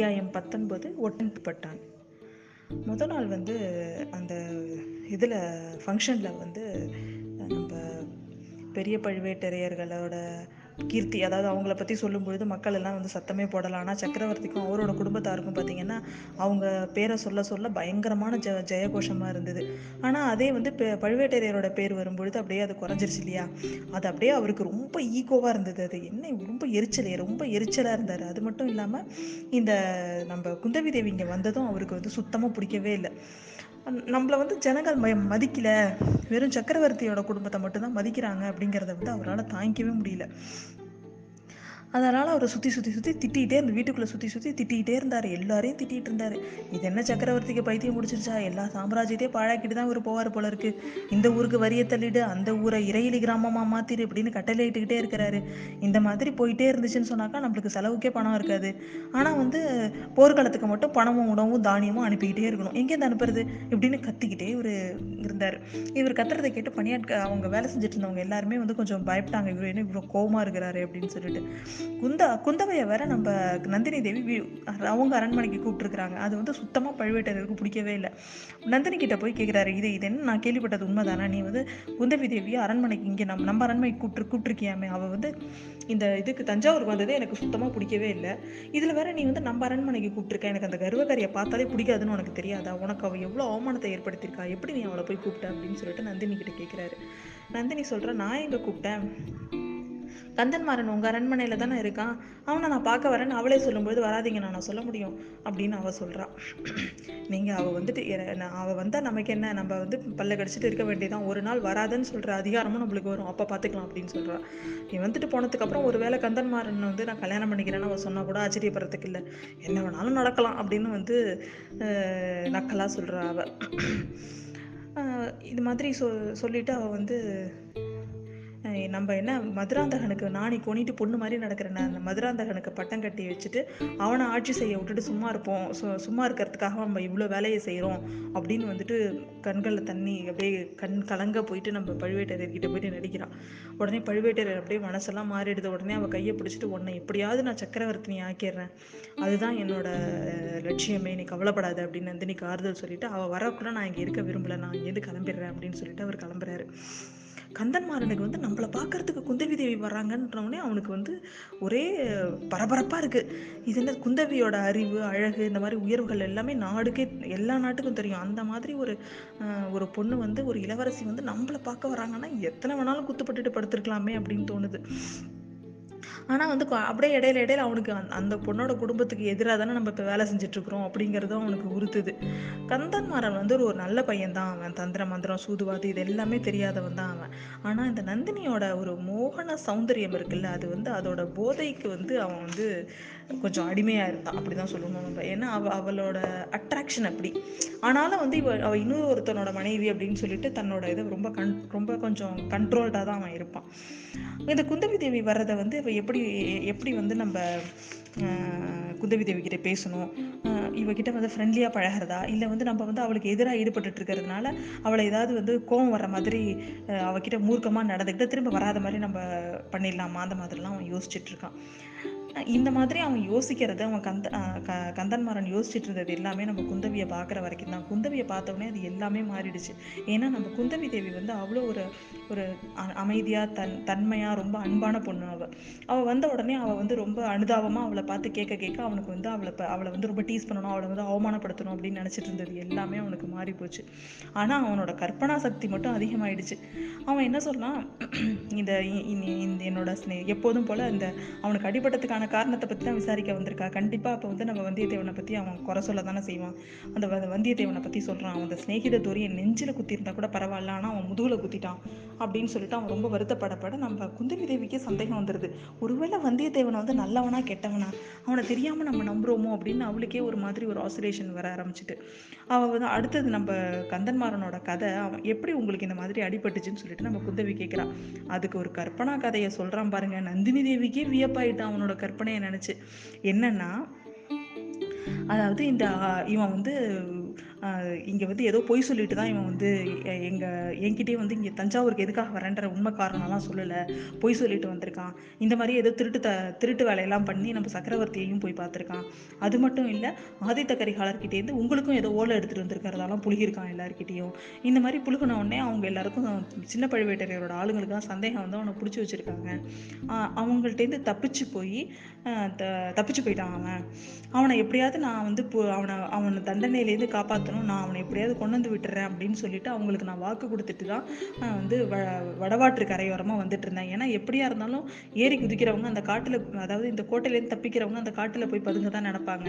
அத்தியாயம் பத்தொன்பது ஒட்டன்பட்டான் முத நாள் வந்து அந்த இதில் ஃபங்க்ஷனில் வந்து நம்ம பெரிய பழுவேட்டரையர்களோட கீர்த்தி அதாவது அவங்கள பற்றி சொல்லும்பொழுது மக்கள் எல்லாம் வந்து சத்தமே போடலாம் ஆனால் சக்கரவர்த்திக்கும் அவரோட குடும்பத்தாருக்கும் பார்த்தீங்கன்னா அவங்க பேரை சொல்ல சொல்ல பயங்கரமான ஜ ஜெயகோஷமாக இருந்தது. ஆனால் அதே வந்து பெ- பழுவேட்டரையரோட பேர் வரும்பொழுது அப்படியே அது குறைஞ்சிருச்சு இல்லையா? அது அப்படியே அவருக்கு ரொம்ப ஈகோவாக இருந்தது. அது என்ன ரொம்ப எரிச்சல் ரொம்ப எரிச்சலாக இருந்தார். அது மட்டும் இல்லாமல் இந்த நம்ம குந்தவி தேவி இங்கே வந்ததும் அவருக்கு வந்து சுத்தமாக பிடிக்கவே இல்லை. நம்மளை வந்து ஜனங்கள் ம மதிக்கல. வெறும் சக்கரவர்த்தியோட குடும்பத்தை மட்டும்தான் மதிக்கிறாங்க அப்படிங்கிறத வந்து அவரால் தாங்கிக்கவே முடியல. அதனால் அவர் சுற்றி சுற்றி சுற்றி திட்டிகிட்டே இருந்து வீட்டுக்குள்ளே சுற்றி சுற்றி திட்டிகிட்டே இருந்தார். எல்லாரையும் திட்டிகிட்டு இருந்தார். இது என்ன சக்கரவர்த்திக்கு பைத்தியம் முடிச்சிருச்சா எல்லா சாம்ராஜ்யத்தையும் பாழாக்கிட்டு தான் இவர் போவார் போல இருக்கு. இந்த ஊருக்கு வரியை தள்ளிடு அந்த ஊரை இறையிலி கிராமமாக மாற்றிடு இப்படின்னு கட்டளையிட்டுக்கிட்டே இருக்கிறாரு. இந்த மாதிரி போயிட்டே இருந்துச்சுன்னு சொன்னாக்கா நம்மளுக்கு செலவுக்கே பணம் இருக்காது. ஆனால் வந்து போர்க்காலத்துக்கு மட்டும் பணமும் உணவும் தானியமும் அனுப்பிக்கிட்டே இருக்கணும். எங்கேருந்து அனுப்புறது? இப்படின்னு கத்திக்கிட்டே இவர் இருந்தார். இவர் கத்துறதை கேட்டு பணியாட்க அவங்க வேலை செஞ்சுட்டு இருந்தவங்க எல்லாருமே வந்து கொஞ்சம் பயப்பட்டாங்க. இவர் என்ன இவ்வளோ கோவமாக இருக்கிறாரு அப்படின்னு சொல்லிட்டு. குந்தா குந்தவையை வேற நம்ம நந்தினி தேவி அவங்க அரண்மனைக்கு கூப்பிட்டுருக்குறாங்க. அது வந்து சுத்தமாக பழுவேட்டரையருக்கு பிடிக்கவே இல்லை. நந்தினி கிட்ட போய் கேட்குறாரு இது இது என்ன? நான் கேள்விப்பட்டது உண்மைதானா? நீ வந்து குந்தவி தேவியை அரண்மனைக்கு இங்கே நம்ம நம்ம அரண்மனைக்கு கூப்பிட்டு கூப்பிட்டுருக்கியாமே? அவள் வந்து இந்த இதுக்கு தஞ்சாவூருக்கு வந்ததே எனக்கு சுத்தமாக பிடிக்கவே இல்லை. இதில் வேற நீ வந்து நம்ம அரண்மனைக்கு கூப்பிட்டுருக்க. எனக்கு அந்த கர்வக்காரியை பார்த்தாலே பிடிக்காதுன்னு உனக்கு தெரியாதா? உனக்கு அவள் எவ்வளோ அவமானத்தை ஏற்படுத்தியிருக்கா? எப்படி நீ அவளை போய் கூப்பிட்ட? அப்படின்னு சொல்லிட்டு நந்தினி கிட்ட கேட்குறாரு நந்தினி சொல்கிற நான் எங்கே கூப்பிட்டேன்? கந்தன்மாறன் உங்கள் அரண்மனையில் தானே இருக்கான். அவனை நான் பார்க்க வரேன்னு அவளே சொல்லும்போது வராதிங்க நான் சொல்ல முடியும் அப்படின்னு அவள் சொல்கிறான் நீங்கள் அவள் வந்துட்டு அவள் வந்தால் நமக்கு என்ன? நம்ம வந்து பல்ல கடிச்சிட்டு இருக்க வேண்டியதான் ஒரு நாள் வராதுன்னு சொல்கிற அதிகாரமும் நம்மளுக்கு வரும். அப்போ பார்த்துக்கலாம் அப்படின்னு சொல்கிறான் நீ வந்துட்டு போனதுக்கப்புறம் ஒரு வேளை கந்தன்மாறன் வந்து நான் கல்யாணம் பண்ணிக்கிறேன்னு அவள் சொன்னால் கூட ஆச்சரியப்படுறதுக்கு இல்லை. என்ன வேணாலும் நடக்கலாம் அப்படின்னு வந்து நக்கலாக சொல்கிறா அவள் இது மாதிரி சொ சொல்லிட்டு அவள் வந்து நம்ம என்ன மதுராந்தகனுக்கு நாணி கொனிட்டு பொண்ணு மாதிரி நடக்கிறேன் அந்த மதுராந்தகனுக்கு பட்டம் கட்டி வச்சுட்டு அவனை ஆட்சி செய்ய விட்டுட்டு சும்மா இருப்போம். சு- சும்மா இருக்கிறதுக்காக நம்ம இவ்வளோ வேலையை செய்கிறோம் அப்படின்னு வந்துட்டு கண்களில் தண்ணி அப்படியே கண் கலங்க போயிட்டு நம்ம பழுவேட்டரையர்கிட்ட போயிட்டு நடிக்கிறான். உடனே பழுவேட்டரையர் அப்படியே மனசெல்லாம் மாறிடுது. உடனே அவள் கையை பிடிச்சிட்டு உடனே எப்படியாவது நான் சக்கரவர்த்தினி ஆக்கிடுறேன். அதுதான் என்னோட லட்சியமே. நீ கவலைப்படாது அப்படின்னு நந்தினிக்கு ஆறுதல் சொல்லிட்டு அவள் வரக்குள்ள நான் இங்கே இருக்க விரும்பல. நான் இங்கேருந்து கிளம்பிடுறேன் அப்படின்னு சொல்லிட்டு அவர் கிளம்புறாரு. கந்தன்மாறனுக்கு வந்து நம்மளை பார்க்கறதுக்கு குந்தவி தேவி வர்றாங்கன்றவொடனே அவனுக்கு வந்து ஒரே பரபரப்பாக இருக்குது இது என்ன குந்தவியோட அறிவு அழகு இந்த மாதிரி உயர்வுகள் எல்லாமே நாடுக்கே எல்லா நாட்டுக்கும் தெரியும். அந்த மாதிரி ஒரு ஒரு பொண்ணு வந்து ஒரு இளவரசி வந்து நம்மளை பார்க்க வராங்கன்னா எத்தனை வேணாலும் குத்துப்பட்டுட்டு படுத்துருக்கலாமே அப்படின்னு தோணுது. ஆனால் வந்து அப்படியே இடையில இடையில அவனுக்கு அந்த- அந்த பொண்ணோட குடும்பத்துக்கு எதிராக தானே நம்ம இப்போ வேலை செஞ்சிட்ருக்குறோம் அப்படிங்கிறதும் அவனுக்கு உறுத்துது. கந்தன்மாறன் வந்து ஒரு நல்ல பையன் தான் அவன். தந்திர மந்திரம் சூதுவாது இது எல்லாமே தெரியாதவன் தான் அவன். ஆனால் இந்த நந்தினியோட ஒரு மோகன சௌந்தரியம் இருக்குல்ல அது வந்து அதோட போதைக்கு வந்து அவன் வந்து கொஞ்சம் அடிமையாக இருந்தான். அப்படி தான் சொல்லணும் நம்ம. ஏன்னா அவ அவளோட அட்ராக்ஷன் அப்படி. ஆனாலும் வந்து இவ அவள் இன்னொரு ஒருத்தனோட மனைவி அப்படின்னு சொல்லிட்டு தன்னோட இதை ரொம்ப கண் ரொம்ப கொஞ்சம் கண்ட்ரோல்டாக தான் அவன் இருப்பான். இந்த குந்தவி தேவி வர்றதை வந்து அவ எப்படி எப்படி வந்து நம்ம குந்தவி தேவி கிட்ட பேசணும் இவகிட்ட வந்து ஃப்ரெண்ட்லியாக பழகிறதா? இல்லை வந்து நம்ம வந்து அவளுக்கு எதிராக ஈடுபட்டுட்டு இருக்கிறதுனால அவளை ஏதாவது வந்து கோவம் வர மாதிரி அவகிட்ட மூர்க்கமாக நடந்துக்கிட்டு திரும்ப வராத மாதிரி நம்ம பண்ணிடலாமா? அந்த மாதிரிலாம் அவன் யோசிச்சுட்டு இருக்கான். இந்த மாதிரி அவன் யோசிக்கிறது அவன் கந்த க கந்தன்மாறன் யோசிச்சுட்டு இருந்தது எல்லாமே நம்ம குந்தவியை பார்க்குற வரைக்கும் தான். குந்தவியை பார்த்தோடனே அது எல்லாமே மாறிடுச்சு. ஏன்னா நம்ம குந்தவி தேவி வந்து அவ்வளோ ஒரு ஒரு அ- தன் தன்மையாக ரொம்ப அன்பான பொண்ணு அவள் அவள் வந்த உடனே அவள் வந்து ரொம்ப அனுதாபமாக அவளை பார்த்து கேட்க கேட்க அவனுக்கு வந்து அவளை இப்போ அவளை வந்து ரொம்ப டீஸ் பண்ணணும் அவளை வந்து அவமானப்படுத்தணும் அப்படின்னு நினச்சிட்டு இருந்தது. எல்லாமே அவனுக்கு மாறி போச்சு. ஆனால் அவனோட கற்பனா சக்தி மட்டும் அதிகமாயிடுச்சு. அவன் என்ன சொன்னான்? இந்த இ- இந்த என்னோட எப்போதும் போல் இந்த அவனுக்கு அடிபட்டதுக்கான காரணத்தை பற்றி தான் விசாரிக்க வந்திருக்கா. கண்டிப்பாக அப்போ வந்து நம்ம வந்தியத்தேவனை பற்றி அவன் குறை சொல்ல தானே செய்வான். அந்த வ- வந்தியத்தேவனை பற்றி சொல்கிறான் அவன் அந்த ஸ்நேகித தோரி என் நெஞ்சில குத்திருந்தா கூட பரவாயில்ல. ஆனால் அவன் முதுகில் குத்திட்டான் அப்படின்னு சொல்லிட்டு அவன் ரொம்ப வருத்தப்படப்பட நம்ம குந்தவி தேவிக்கே சந்தேகம் வந்துடுது ஒருவேளை வந்தியத்தேவனை வந்து நல்லவனா கெட்டவனா? அவனை தெரியாமல் நம்ம நம்புறோமோ அப்படின்னு அவளுக்கே ஒரு மாதிரி ஒரு ஆசிலேஷன் வர ஆரம்பிச்சிட்டு. அவள் வந்து அடுத்தது நம்ம கந்தன்மாறனோட கதை அவன் எப்படி உங்களுக்கு இந்த மாதிரி அடிபட்டுச்சுன்னு சொல்லிட்டு நம்ம குந்தவி கேட்குறான் அதுக்கு ஒரு கற்பனா கதையை சொல்கிறான் பாருங்க. நந்தினி தேவிக்கே வியப்பாயிட்டான் அவனோட கற்பனையை நினைச்சு. என்னன்னா அதாவது இந்த இவன் வந்து இங்கே வந்து ஏதோ பொய் சொல்லிட்டு தான் இவன் வந்து எ- என்கிட்டயே வந்து இங்கே தஞ்சாவூருக்கு எதுக்காக வரேன்ற உண்மை காரணம்லாம் சொல்லலை. பொய் சொல்லிட்டு வந்திருக்கான். இந்த மாதிரி ஏதோ திருட்டு த திருட்டு வேலையெல்லாம் பண்ணி நம்ம சக்கரவர்த்தியையும் போய் பார்த்துருக்கான். அது மட்டும் இல்லை ஆதித்த கரிகாலர்கிட்டேருந்து உங்களுக்கும் ஏதோ ஓலை எடுத்துகிட்டு வந்திருக்கிறதாலாம் புழுகிருக்கான் எல்லாருக்கிட்டேயும் இந்த மாதிரி புழுகின உடனே அவங்க எல்லாருக்கும் சின்ன பழுவேட்டரையரோட ஆளுங்களுக்கு தான் சந்தேகம் வந்து அவனை பிடிச்சி வச்சுருக்காங்க. அவங்கள்ட்டேருந்து தப்பிச்சு போய் தப்பிச்சு போயிட்டான் அவன். அவனை எப்படியாவது நான் வந்து பு- அவனை அவனை தண்டனையிலேருந்து காப்பாற்றணும் நான் அவனை எப்படியாவது கொண்டு வந்து விட்டுறேன் அப்படின்னு சொல்லிட்டு அவங்களுக்கு நான் வாக்கு கொடுத்துட்டு தான் நான் வந்து வ வடவாற்று கரையோரமாக வந்துட்டு இருந்தேன். ஏன்னா எப்படியா இருந்தாலும் ஏறி குதிக்கிறவங்க அந்த காட்டில் அதாவது இந்த கோட்டையிலேருந்து தப்பிக்கிறவங்க அந்த காட்டில் போய் பதுங்க தான் நினைப்பாங்க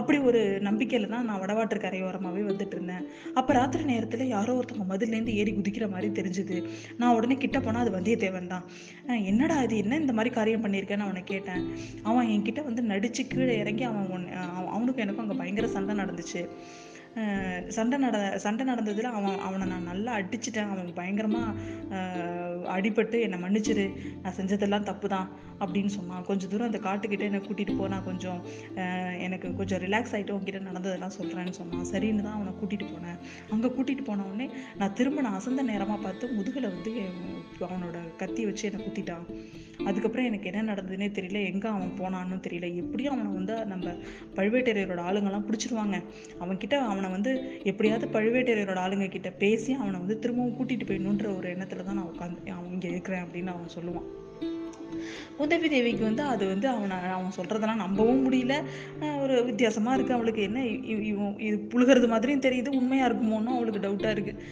அப்படி ஒரு நம்பிக்கையில் தான் நான் வடவாற்று கரையோரமாகவே வந்துட்டு இருந்தேன். அப்போ ராத்திரி நேரத்தில் யாரோ ஒருத்தவங்க மதுலேருந்து ஏறி குதிக்கிற மாதிரி தெரிஞ்சுது. நான் உடனே கிட்ட போனால் அது வந்தியத்தேவன் தான். என்னடா இது? என்ன இந்த மாதிரி காரியம் பண்ணியிருக்கேன்னு அவனை கேட்டேன். அவன் என்கிட்ட வந்து நடிச்சு கீழே இறங்கி அவன் அவனுக்கும் எனக்கும் அங்கே பயங்கர சண்டை நடந்துச்சு. சண்டை நட சண்டை நடந்ததில் அவன் அவனை நான் நல்லா அடிச்சிட்டேன். அவன் பயங்கரமாக அடிபட்டு என்னை மன்னிச்சிரு. நான் செஞ்சதெல்லாம் தப்பு தான் அப்படின்னு சொன்னான். கொஞ்சம் தூரம் அந்த காட்டுக்கிட்ட என்னை கூட்டிகிட்டு போ. நான் கொஞ்சம் எனக்கு கொஞ்சம் ரிலாக்ஸ் ஆகிட்டு உங்ககிட்ட நடந்ததெல்லாம் சொல்கிறேன்னு சொன்னான். சரின்னு தான் அவனை கூட்டிகிட்டு போனேன். அங்கே கூட்டிகிட்டு போனவுடனே நான் திரும்ப நான் அசந்த நேரமாக பார்த்து முதுகில் வந்து அவனோட கத்தி வச்சு என்னை குத்திட்டான். அதுக்கப்புறம் எனக்கு என்ன நடந்ததுன்னே தெரியல. எங்கே அவன் போனான்னு தெரியல. எப்படியும் அவனை வந்து நம்ம பழுவேட்டரையரோட ஆளுங்கெல்லாம் பிடிச்சிருவாங்க. அவன்கிட்ட அவனை வந்து எப்படியாவது பழுவேட்டரையரோட ஆளுங்க கிட்ட பேசி அவனை வந்து திரும்பவும் கூட்டிட்டு போயிடணுன்ற ஒரு எண்ணத்துல தான் நான் உட்காந்து அவன் இங்கே இருக்கிறேன் அப்படின்னு அவன் சொல்லுவான். உதவி தேவிக்கு வந்து அது வந்து அவனை அவன் சொல்றதெல்லாம் நம்பவும் முடியல. ஒரு வித்தியாசமா இருக்கு. அவளுக்கு என்ன இ- இவன் இது புழுகிறது மாதிரியும் தெரியுது. உண்மையா இருக்குமோன்னு அவளுக்கு டவுட்டா இருக்கு.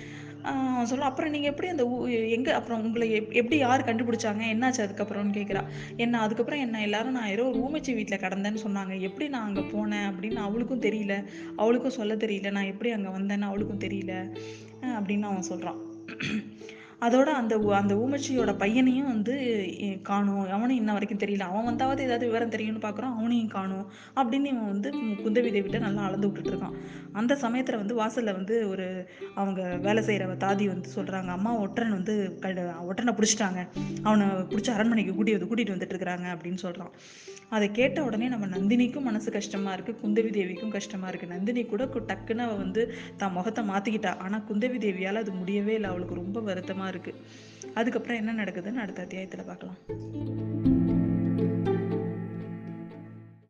அவன் சொல்ல. அப்புறம் நீங்க எப்படி அந்த எங்க அப்புறம் உங்களை எப்- எப்படி யார் கண்டுபிடிச்சாங்க? என்னாச்சு அதுக்கப்புறம்னு கேக்குறா. என்ன அதுக்கப்புறம் என்ன? எல்லாரும் நான் ஏதோ ஒரு ஊமச்சி வீட்டுல கடந்தேன்னு சொன்னாங்க. எப்படி நான் அங்க போனேன் அப்படின்னு அவளுக்கும் தெரியல. அவளுக்கும் சொல்ல தெரியல. நான் எப்படி அங்க வந்தேன்னு அவளுக்கும் தெரியல அப்படின்னு அவன் சொல்றான். அதோட அந்த அந்த ஊமச்சியோட பையனையும் வந்து காணும். அவனும் இன்ன வரைக்கும் தெரியல. அவன் வந்தாவது ஏதாவது விவரம் தெரியும்னு பார்க்குறோம் அவனையும் காணும். அப்படின்னு இவன் வந்து குந்தவி தேவிட்ட நல்லா அளந்து விட்டுட்டு இருக்கான். அந்த சமயத்தில் வந்து வாசலில் வந்து ஒரு அவங்க வேலை செய்கிற தாதி வந்து சொல்கிறாங்க அம்மா ஒற்றன் வந்து க ஒற்றனை பிடிச்சிட்டாங்க. அவனை பிடிச்சி அரண்மனைக்கு கூட்டி வந்து கூட்டிகிட்டு வந்துட்டு இருக்கிறாங்க. அப்படின்னு சொல்கிறான் அதை கேட்ட உடனே நம்ம நந்தினிக்கும் மனசு கஷ்டமாக இருக்குது குந்தவி தேவிக்கும் கஷ்டமாக இருக்குது நந்தினி கூட டக்குன்னு அவள் வந்து தான் முகத்தை மாற்றிக்கிட்டா ஆனால் குந்தவி தேவியால் அது முடியவே இல்லை. அவளுக்கு ரொம்ப வருத்தமாக இருக்கு. அதுக்கப்புறம் என்ன நடக்குதுன்னு அடுத்த அத்தியாயத்தில் பார்க்கலாம்.